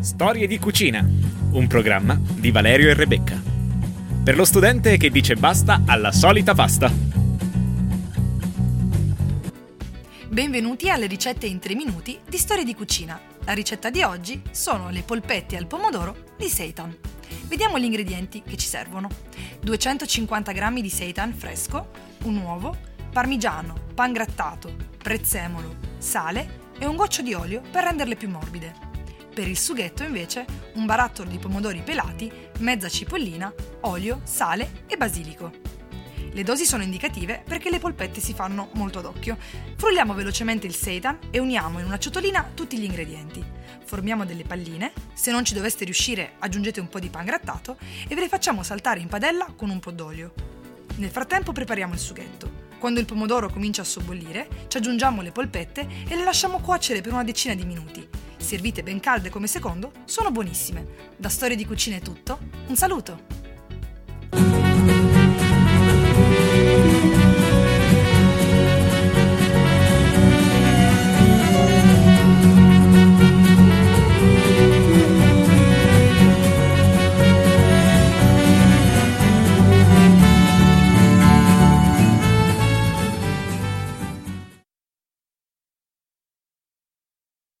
Storie di cucina, un programma di Valerio e Rebecca. Per lo studente che dice basta alla solita pasta. Benvenuti alle ricette in 3 minuti di Storie di cucina. La ricetta di oggi sono le polpette al pomodoro di seitan. Vediamo gli ingredienti che ci servono. 250 g di seitan fresco, un uovo, parmigiano, pan grattato, prezzemolo, sale e un goccio di olio per renderle più morbide. Per il sughetto invece un barattolo di pomodori pelati, mezza cipollina, olio, sale e basilico. Le dosi sono indicative perché le polpette si fanno molto ad occhio. Frulliamo velocemente il seitan e uniamo in una ciotolina tutti gli ingredienti. Formiamo delle palline, se non ci doveste riuscire aggiungete un po' di pan grattato e ve le facciamo saltare in padella con un po' d'olio. Nel frattempo prepariamo il sughetto. Quando il pomodoro comincia a sobbollire, ci aggiungiamo le polpette e le lasciamo cuocere per una decina di minuti servite ben calde come secondo, sono buonissime. Da Storie di Cucina è tutto, un saluto!